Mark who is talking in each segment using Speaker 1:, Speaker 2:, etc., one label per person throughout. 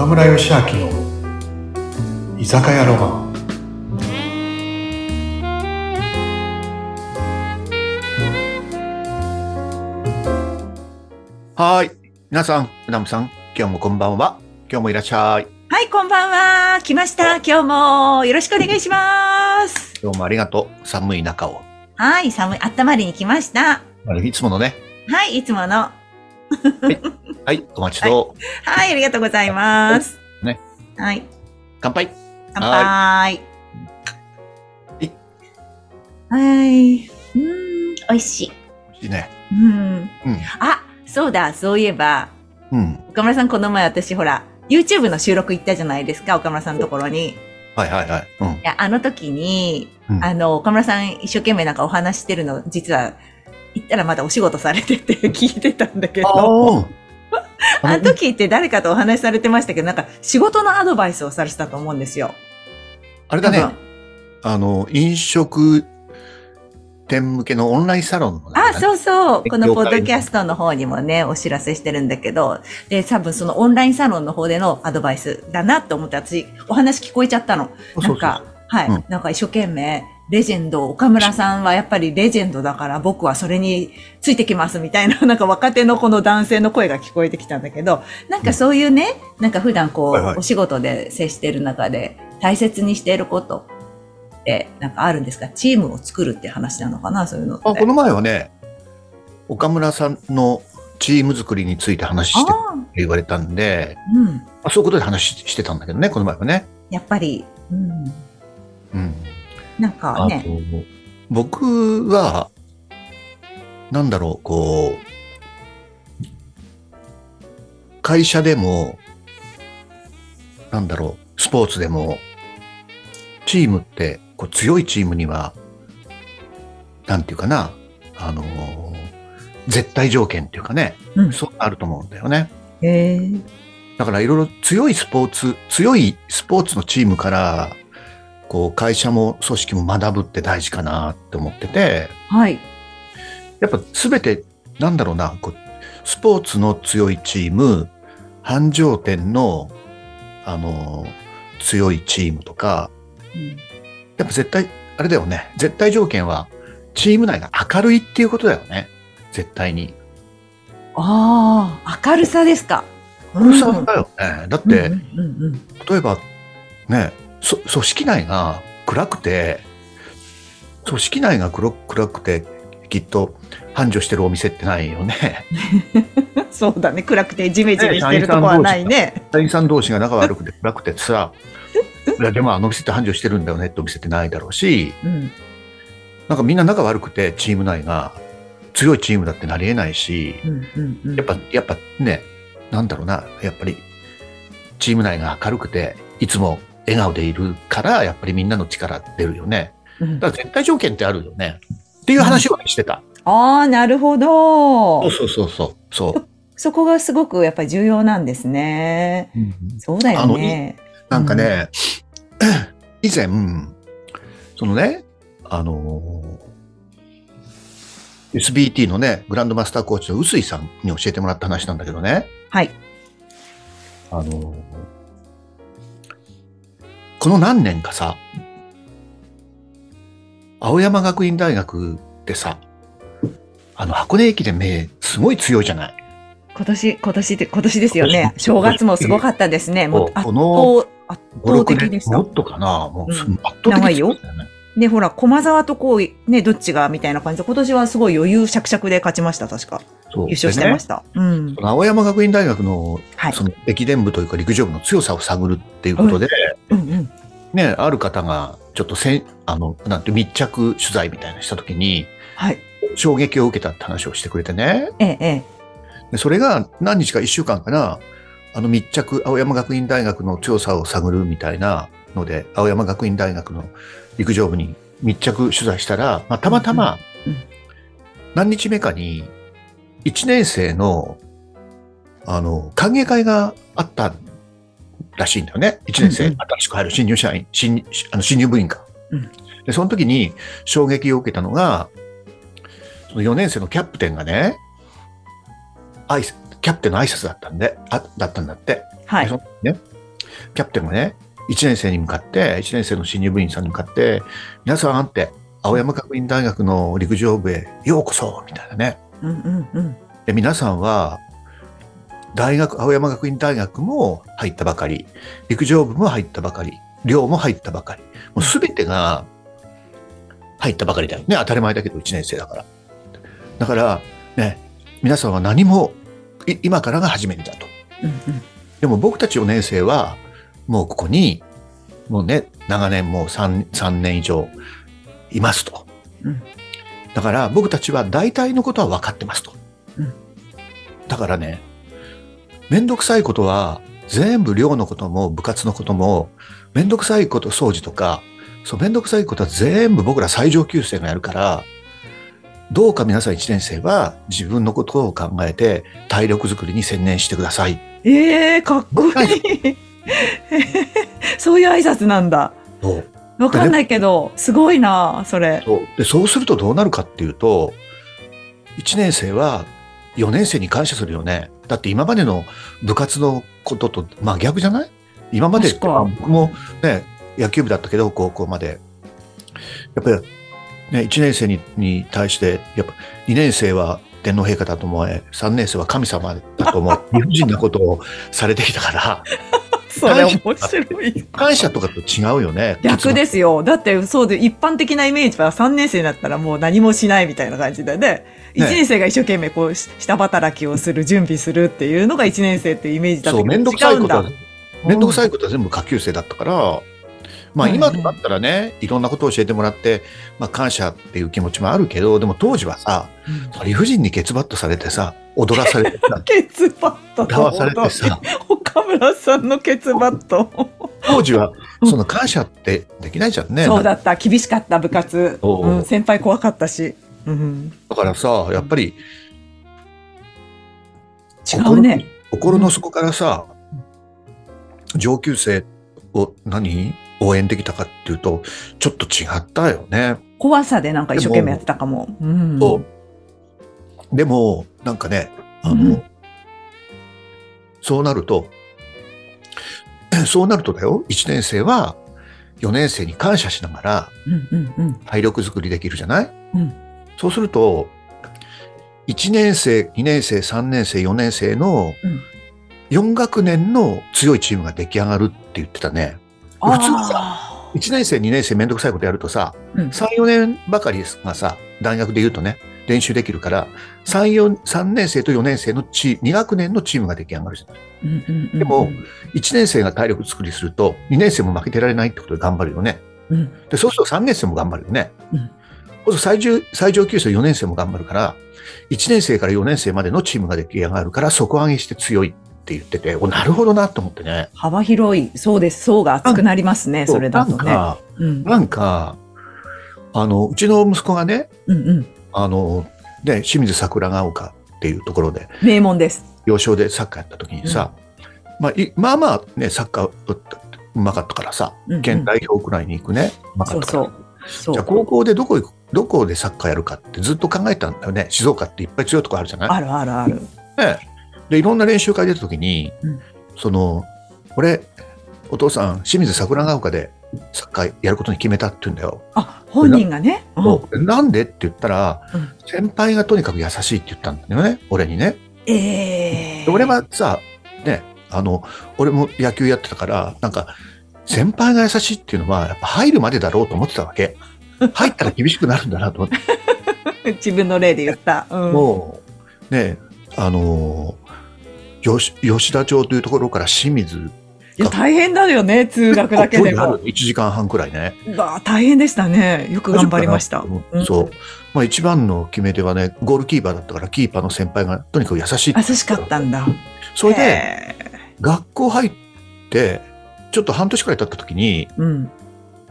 Speaker 1: 岡村義明の居酒屋ロマン
Speaker 2: はい。皆さん、うなむさん、今日もこんばんは。今日もいらっしゃい。
Speaker 3: はい、こんばんは。来ました。今日もよろしくお願いします。
Speaker 2: 今日もありがとう。寒い中を。
Speaker 3: はい、寒い、あったまりに来ました。
Speaker 2: あれいつものね。
Speaker 3: はい、いつもの。
Speaker 2: はい。お待ちと。
Speaker 3: はい、ありがとうございます。
Speaker 2: ね。
Speaker 3: はい、
Speaker 2: 乾杯。
Speaker 3: 乾杯。はい。はい。うーん、美味しい。
Speaker 2: 美味しいね。
Speaker 3: うん。
Speaker 2: うん。
Speaker 3: あ、そうだ、そういえば、
Speaker 2: うん。
Speaker 3: 岡村さんこの前私ほら、YouTube の収録行ったじゃないですか、岡村さんのところに。い
Speaker 2: はいはいはい。うん。
Speaker 3: や、あの時に、
Speaker 2: うん
Speaker 3: あの、岡村さん一生懸命なんかお話してるの、実は、行ったらまだお仕事されてて聞いてたんだけど。
Speaker 2: あ
Speaker 3: あの時って誰かとお話しされてましたけ？ど、なんか仕事のアドバイスをされてたと思うんですよ。
Speaker 2: あれだね。あの、飲食店向けのオンラインサロンの中
Speaker 3: あ、そうそう。このポッドキャストの方にもね、お知らせしてるんだけど、で、多分そのオンラインサロンの方でのアドバイスだなと思って私、お話聞こえちゃったの。なんか、はい、
Speaker 2: うん
Speaker 3: なんか一生懸命、レジェンド、岡村さんはやっぱりレジェンドだから僕はそれについてきますみたいな、なんか若手のこの男性の声が聞こえてきたんだけど、なんかそういうね、なんか普段こう、
Speaker 2: はいはい
Speaker 3: お仕事で接している中で大切にしていることってなんかあるんですか？チームを作るって話なのかな？そういうのって。
Speaker 2: あこの前はね、岡村さんのチーム作りについて話してって言われたんで、
Speaker 3: うん。
Speaker 2: あそういうことで話してたんだけどね、この前はね。
Speaker 3: やっぱり、うん。
Speaker 2: うん。
Speaker 3: なんか
Speaker 2: あ
Speaker 3: ね、
Speaker 2: の僕は、なんだろう、こう、会社でも、なんだろう、スポーツでも、チームって、こう強いチームには、なんていうかな、あの、絶対条件っていうかね、
Speaker 3: うん
Speaker 2: そうあると思うんだよね。
Speaker 3: へえ。
Speaker 2: だからいろいろ強いスポーツ、強いスポーツのチームから、こう会社も組織も学ぶって大事かなって思ってて、
Speaker 3: はい。
Speaker 2: やっぱすべて、なんだろうな、こうスポーツの強いチーム、繁盛店の、あの、強いチームとか、
Speaker 3: うん
Speaker 2: やっぱ絶対、あれだよね、絶対条件は、チーム内が明るいっていうことだよね。絶対に。
Speaker 3: ああ、明るさですか。
Speaker 2: 明るさだよね。だって、
Speaker 3: うんうんうん
Speaker 2: 例えば、ね、そ組織内が暗くて、組織内が黒暗くて、きっと繁盛してるお店ってないよね。
Speaker 3: う んそうだね。暗くてジメジメしてるとこはないね。
Speaker 2: 社員さん同士が仲悪くて暗くてさ、いやでもあの店って繁盛してるんだよねってお店ってないだろうし、
Speaker 3: うん。
Speaker 2: なんかみんな仲悪くてチーム内が強いチームだってなり得ないし、
Speaker 3: うんうんうん
Speaker 2: やっぱ、やっぱね、なんだろうな、やっぱりチーム内が明るくて、いつも笑顔でいるから、やっぱりみんなの力出るよね。
Speaker 3: うん
Speaker 2: だから絶対条件ってあるよね。っていう話をしてた。
Speaker 3: ああ、なるほど。
Speaker 2: そうそうそうそう。
Speaker 3: そこがすごくやっぱり重要なんですね。そうだよね。
Speaker 2: なんかね、以前、そのね、あのー SBT のね、グランドマスターコーチの臼井さんに教えてもらった話なんだけどね、
Speaker 3: はい。
Speaker 2: あのーこの何年かさ、青山学院大学ってさ、あの箱根駅伝名すごい強いじゃない？
Speaker 3: 今年、今年で、今年ですよね。正月もすごかったですね。もう圧倒、圧倒的でした
Speaker 2: も。っとかな？もう、
Speaker 3: うん
Speaker 2: 圧倒的
Speaker 3: 長いよ。で、ほら、駒沢とこう、ね、どっちが？みたいな感じで、今年はすごい余裕しゃくしゃくで勝ちました、確か。優勝してました。うん。
Speaker 2: 青山学院大学の
Speaker 3: はい。
Speaker 2: その駅伝部というか陸上部の強さを探るっていうことで、
Speaker 3: うんうん。
Speaker 2: ね、ある方がちょっとせん、あの、なんて密着取材みたいなのしたときに、
Speaker 3: はい。
Speaker 2: 衝撃を受けたって話をしてくれてね。
Speaker 3: ええ、ええ。
Speaker 2: でそれが何日か一週間かな、あの密着、青山学院大学の強さを探るみたいなので、青山学院大学の陸上部に密着取材したら、まあ、たまたま
Speaker 3: うんうん、
Speaker 2: 何日目かに、1年生の、あの、歓迎会があったらしいんだよね。1年生、
Speaker 3: うんうん
Speaker 2: 新しく入る新入社員、新あの新入部員か。
Speaker 3: うん
Speaker 2: で、その時に衝撃を受けたのが、その4年生のキャプテンがね、挨拶キャプテンの挨拶だったんで、あだったんだって。
Speaker 3: はい
Speaker 2: ね、キャプテンがね、1年生に向かって、1年生の新入部員さんに向かって、皆さんって、青山学院大学の陸上部へようこそみたいなね。
Speaker 3: うんうんうん。
Speaker 2: で皆さんは、大学、青山学院大学も入ったばかり、陸上部も入ったばかり、寮も入ったばかり、もうすべてが入ったばかりだよね。当たり前だけど1年生だから。だから、ね、皆さんは何もい今からが初めてだと。
Speaker 3: うんうん。
Speaker 2: でも僕たち4年生は、もうここに、もうね、長年もう 3, 3年以上いますと。
Speaker 3: うん
Speaker 2: だから僕たちは大体のことは分かってますと。
Speaker 3: うん
Speaker 2: だからね、めんどくさいことは全部寮のことも部活のことも、めんどくさいこと掃除とか、そうめんどくさいことは全部僕ら最上級生がやるから、どうか皆さん1年生は自分のことを考えて体力づくりに専念してください。
Speaker 3: ええかっこいい。そういう挨拶なんだ。
Speaker 2: そう
Speaker 3: わかんないけど、すごいな、それ。
Speaker 2: そう。でそうするとどうなるかっていうと1年生は4年生に感謝するよね。だって今までの部活のこととまあ逆じゃない？今まで僕もね野球部だったけど高校まで。やっぱりね1年生にに対してやっぱ2年生は天皇陛下だと思え3年生は神様だと思う。理不尽なことをされてきたから
Speaker 3: それ面白い。
Speaker 2: 感謝とかと違うよね
Speaker 3: 逆ですよ。だって、そうで、一般的なイメージは3年生になったらもう何もしないみたいな感じでね。1年生が一生懸命こう、し下働きをする、準備するっていうのが1年生っていうイメージだった
Speaker 2: そう、
Speaker 3: けど、
Speaker 2: めんどくさいことは。めんどくさいことは全部下級生だったから、まあ
Speaker 3: はい
Speaker 2: 今となったらね、いろんなことを教えてもらって、まあ感謝っていう気持ちもあるけど、でも当時はさ、
Speaker 3: うん
Speaker 2: 理不尽にケツバットされてさ、踊らされてさ、
Speaker 3: ケツバット
Speaker 2: されてさ、
Speaker 3: 岡村さんのケツバット。
Speaker 2: 当時は
Speaker 3: うん
Speaker 2: その感謝ってできないじゃんね。
Speaker 3: そうだった。厳しかった部活。
Speaker 2: そう
Speaker 3: うん、先輩怖かったし。うん、
Speaker 2: だからさ、やっぱり
Speaker 3: 違うね。
Speaker 2: 心の底からさ、上級生を何？応援できたかっていうと、ちょっと違ったよね。
Speaker 3: 怖さでなんか一生懸命やってたかも。うん。
Speaker 2: でも、なんかね、あの、
Speaker 3: うん
Speaker 2: そうなると、そうなるとだよ、1年生は4年生に感謝しながら体力づくりできるじゃない？
Speaker 3: うん。
Speaker 2: そうすると、1年生、2年生、3年生、4年生の
Speaker 3: うん。
Speaker 2: 4学年の強いチームが出来上がるって言ってたね。普通さ、
Speaker 3: あ
Speaker 2: 1年生、2年生めんどくさいことやるとさ、
Speaker 3: うん。
Speaker 2: 3、4年ばかりがさ、大学で言うとね、練習できるから、3、4、3年生と4年生のチー、2学年のチームが出来上がるじゃない。
Speaker 3: ーうんうんうん
Speaker 2: でも1年生が体力作りすると、2年生も負けてられないってことで頑張るよね。
Speaker 3: うん
Speaker 2: で、そうすると3年生も頑張るよね。
Speaker 3: うん
Speaker 2: そうすると最上最上級生4年生も頑張るから、1年生から4年生までのチームが出来上がるから、底上げして強いって言ってて、おなるほどなと思ってね。
Speaker 3: 幅広い、そうです。層が厚くなりますね、それだとね。
Speaker 2: なんか、
Speaker 3: うん
Speaker 2: なんか、あの、うちの息子がね、
Speaker 3: うんうん。
Speaker 2: あの、で、清水桜ヶ丘っていうところで、
Speaker 3: 名門です。
Speaker 2: 幼少でサッカーやった時にさ、まあ、いまあまあね、サッカーううまかったからさ、
Speaker 3: うんうん
Speaker 2: 県代表くらいに行くね、うまか
Speaker 3: そう
Speaker 2: ったから。
Speaker 3: そう。そう。
Speaker 2: じゃあ高校でどこ行く、どこでサッカーやるかってずっと考えたんだよね。静岡っていっぱい強いとこあるじゃない？
Speaker 3: あるあるある。
Speaker 2: ねで、いろんな練習会出た時に、
Speaker 3: うん
Speaker 2: その、俺、お父さん、清水桜ヶ丘でサッカーやることに決めたって言うんだよ。
Speaker 3: あ、本人がね。
Speaker 2: なんでって言ったら、
Speaker 3: うん
Speaker 2: 先輩がとにかく優しいって言ったんだよね、俺にね。
Speaker 3: ええ
Speaker 2: で俺はさ、ね、あの、俺も野球やってたから、なんか、先輩が優しいっていうのは、やっぱ入るまでだろうと思ってたわけ。入ったら厳しくなるんだなと思って。
Speaker 3: 自分の例で言った。うん。
Speaker 2: もう、ね、あのー、吉吉田町というところから清水。
Speaker 3: いや、大変だよね、通学だけでも。
Speaker 2: 1時間半くらいね。
Speaker 3: うわ大変でしたね。よく頑張りました。
Speaker 2: うんそう。まあ一番の決め手はね、ゴールキーパーだったから、キーパーの先輩がとにかく優しい。
Speaker 3: 優しかったんだ。
Speaker 2: それで、
Speaker 3: へ
Speaker 2: 学校入って、ちょっと半年くらい経った時に、
Speaker 3: ーうん。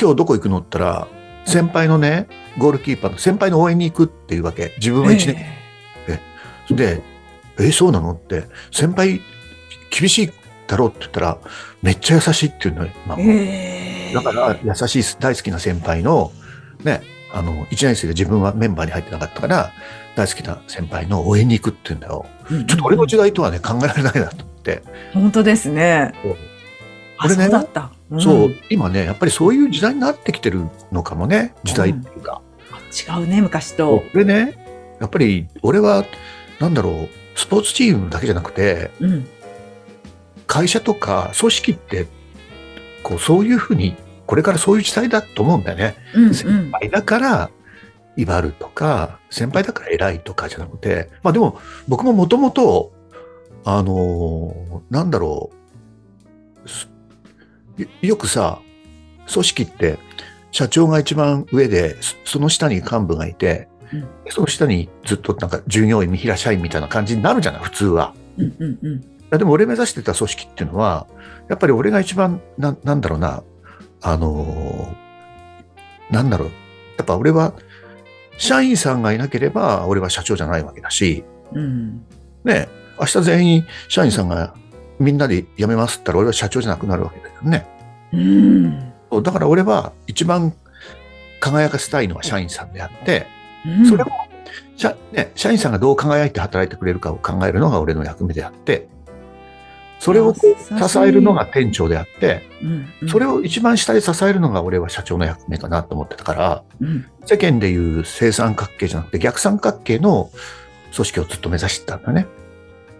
Speaker 2: 今日どこ行くのったら、先輩のね、ゴールキーパーの先輩の応援に行くっていうわけ。自分は1年。
Speaker 3: え
Speaker 2: で、え、そうなのって、先輩厳しいだろうって言ったら、めっちゃ優しいっていうのよ。まあ
Speaker 3: ーえー
Speaker 2: だから、優しい大好きな先輩の、ね、あの、1年生で自分はメンバーに入ってなかったから、大好きな先輩の応援に行くって言うんだよ。ちょっと俺の時代とはね、考えられないなと思って。
Speaker 3: 本当ですね。あ
Speaker 2: 俺ね
Speaker 3: そうだった。ん
Speaker 2: そう、今ね、やっぱりそういう時代になってきてるのかもね、時代っていうか。
Speaker 3: 違うね、昔と。
Speaker 2: 俺ね、やっぱり俺は、なんだろう、スポーツチームだけじゃなくて、
Speaker 3: うん。
Speaker 2: 会社とか組織って、こう、そういうふうに、これからそういう時代だと思うんだよね。
Speaker 3: うん。う
Speaker 2: 先
Speaker 3: ん。
Speaker 2: 輩だから、威張るとか、先輩だから偉いとかじゃなくて、まあでも、僕ももともと、あのーなんだろうすよ、よくさ、組織って、社長が一番上で、そその下に幹部がいて、
Speaker 3: うん
Speaker 2: その下にずっとなんか従業員、見平社員みたいな感じになるじゃない、普通は。
Speaker 3: うん。うん。うん。
Speaker 2: いやでも俺目指してた組織っていうのは、やっぱり俺が一番、ななんだろうな、あのーなんだろう。やっぱ俺は、社員さんがいなければ、俺は社長じゃないわけだし、
Speaker 3: うん。
Speaker 2: ね、明日全員社員さんがみんなで辞めますったら俺は社長じゃなくなるわけだよね。
Speaker 3: うん。
Speaker 2: だから俺は一番輝かせたいのは社員さんであって、
Speaker 3: うん。
Speaker 2: それも社,、ね、社員さんがどう輝いて働いてくれるかを考えるのが俺の役目であって、それを支えるのが店長であって、それを一番下で支えるのが俺は社長の役目かなと思ってたから、
Speaker 3: うん。
Speaker 2: 世間でいう正三角形じゃなくて逆三角形の組織をずっと目指してたんだね。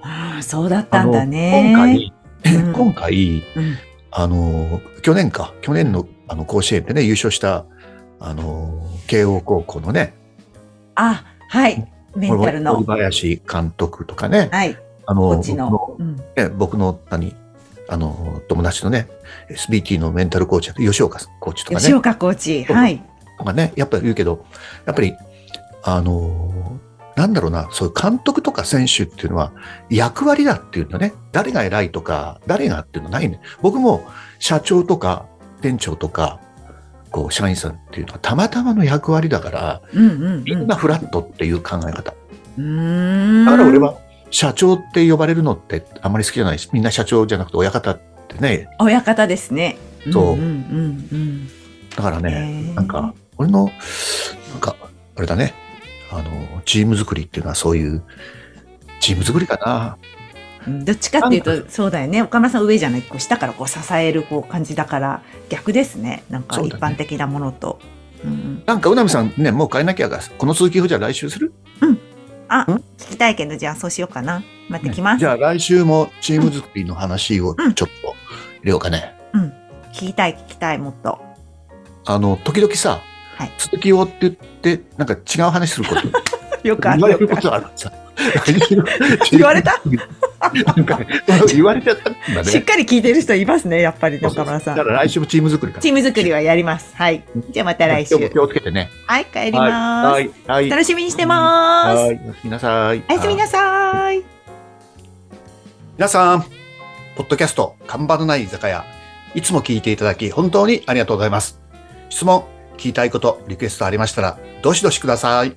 Speaker 3: ああ、そうだったんだ
Speaker 2: あ
Speaker 3: ね。
Speaker 2: の今回、
Speaker 3: うん
Speaker 2: 今回、
Speaker 3: うん。
Speaker 2: あの、去年か、去年のあの甲子園でね、優勝した、あの、慶応高校のね、
Speaker 3: あ、はい。メンタルの
Speaker 2: 森。林監督とかね、
Speaker 3: はい。
Speaker 2: あの、僕の僕の何、あの、友達のね、SBT のメンタルコーチ、吉岡コーチとかね、
Speaker 3: 吉岡コーチ。はい。
Speaker 2: とかね、やっぱり言うけど、やっぱり、あのーなんだろうな、そういう監督とか選手っていうのは役割だっていうのね、誰が偉いとか、誰がっていうのないね。僕も社長とか店長とか、こう、社員さんっていうのはたまたまの役割だから、
Speaker 3: うんうんうん。
Speaker 2: みんなフラットっていう考え方。
Speaker 3: うーん。
Speaker 2: だから俺は社長って呼ばれるのってあんまり好きじゃないし、みんな社長じゃなくて親方ってね、
Speaker 3: 親方ですね。
Speaker 2: そうん
Speaker 3: うんうん
Speaker 2: だから
Speaker 3: うん。
Speaker 2: ね、なんか、俺の、なんか、あれだね、あの、チーム作りっていうのはそういう、チーム作りかな。
Speaker 3: うんどっちかっていうと、そうだよね。岡村さん上じゃない、こう下からこう支えるこう感じだから、逆ですね。なんか一般的なものと。うん、
Speaker 2: なんか、うなみさんね、もう変えなきゃが、この続きをじゃあ来週する？
Speaker 3: あ、
Speaker 2: ん
Speaker 3: 聞きたいけど、じゃあそうしようかな。待ってきます。
Speaker 2: じゃあ来週もチーム作りの話を
Speaker 3: うん
Speaker 2: ちょっと入れようかね。
Speaker 3: 聞きたい、聞きたい、もっと。
Speaker 2: あの、時々さ、
Speaker 3: はい
Speaker 2: 続きをって言って、なんか違う話すること、
Speaker 3: よくあ
Speaker 2: 言われるこ
Speaker 3: るよくある。
Speaker 2: とあるさ。
Speaker 3: 言われた？
Speaker 2: なんかね言われちゃったんだね。
Speaker 3: しっかり聞いてる人いますね、やっぱりね、岡村さん。
Speaker 2: だから来週もチーム作りか
Speaker 3: チーム作りはやります。はい。じゃあまた来週。
Speaker 2: 気をつけてね。
Speaker 3: はい、帰ります。
Speaker 2: はい。はい。
Speaker 3: 楽しみにしてます。
Speaker 2: はい。おやすみなさい。
Speaker 3: おやすみなさい。
Speaker 2: 皆さん、ポッドキャスト、看板のない居酒屋、いつも聞いていただき、本当にありがとうございます。質問、聞きたいこと、リクエストありましたら、どしどしください。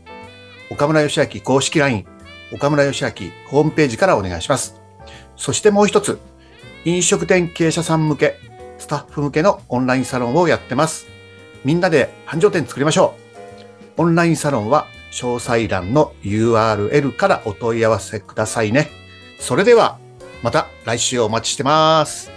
Speaker 2: 岡村義明公式 LINE、岡村義明ホームページからお願いします。そしてもう一つ、飲食店経営者さん向け、スタッフ向けのオンラインサロンをやってます。みんなで繁盛店作りましょう。オンラインサロンは詳細欄の URL からお問い合わせくださいね。それでは、また来週お待ちしてます。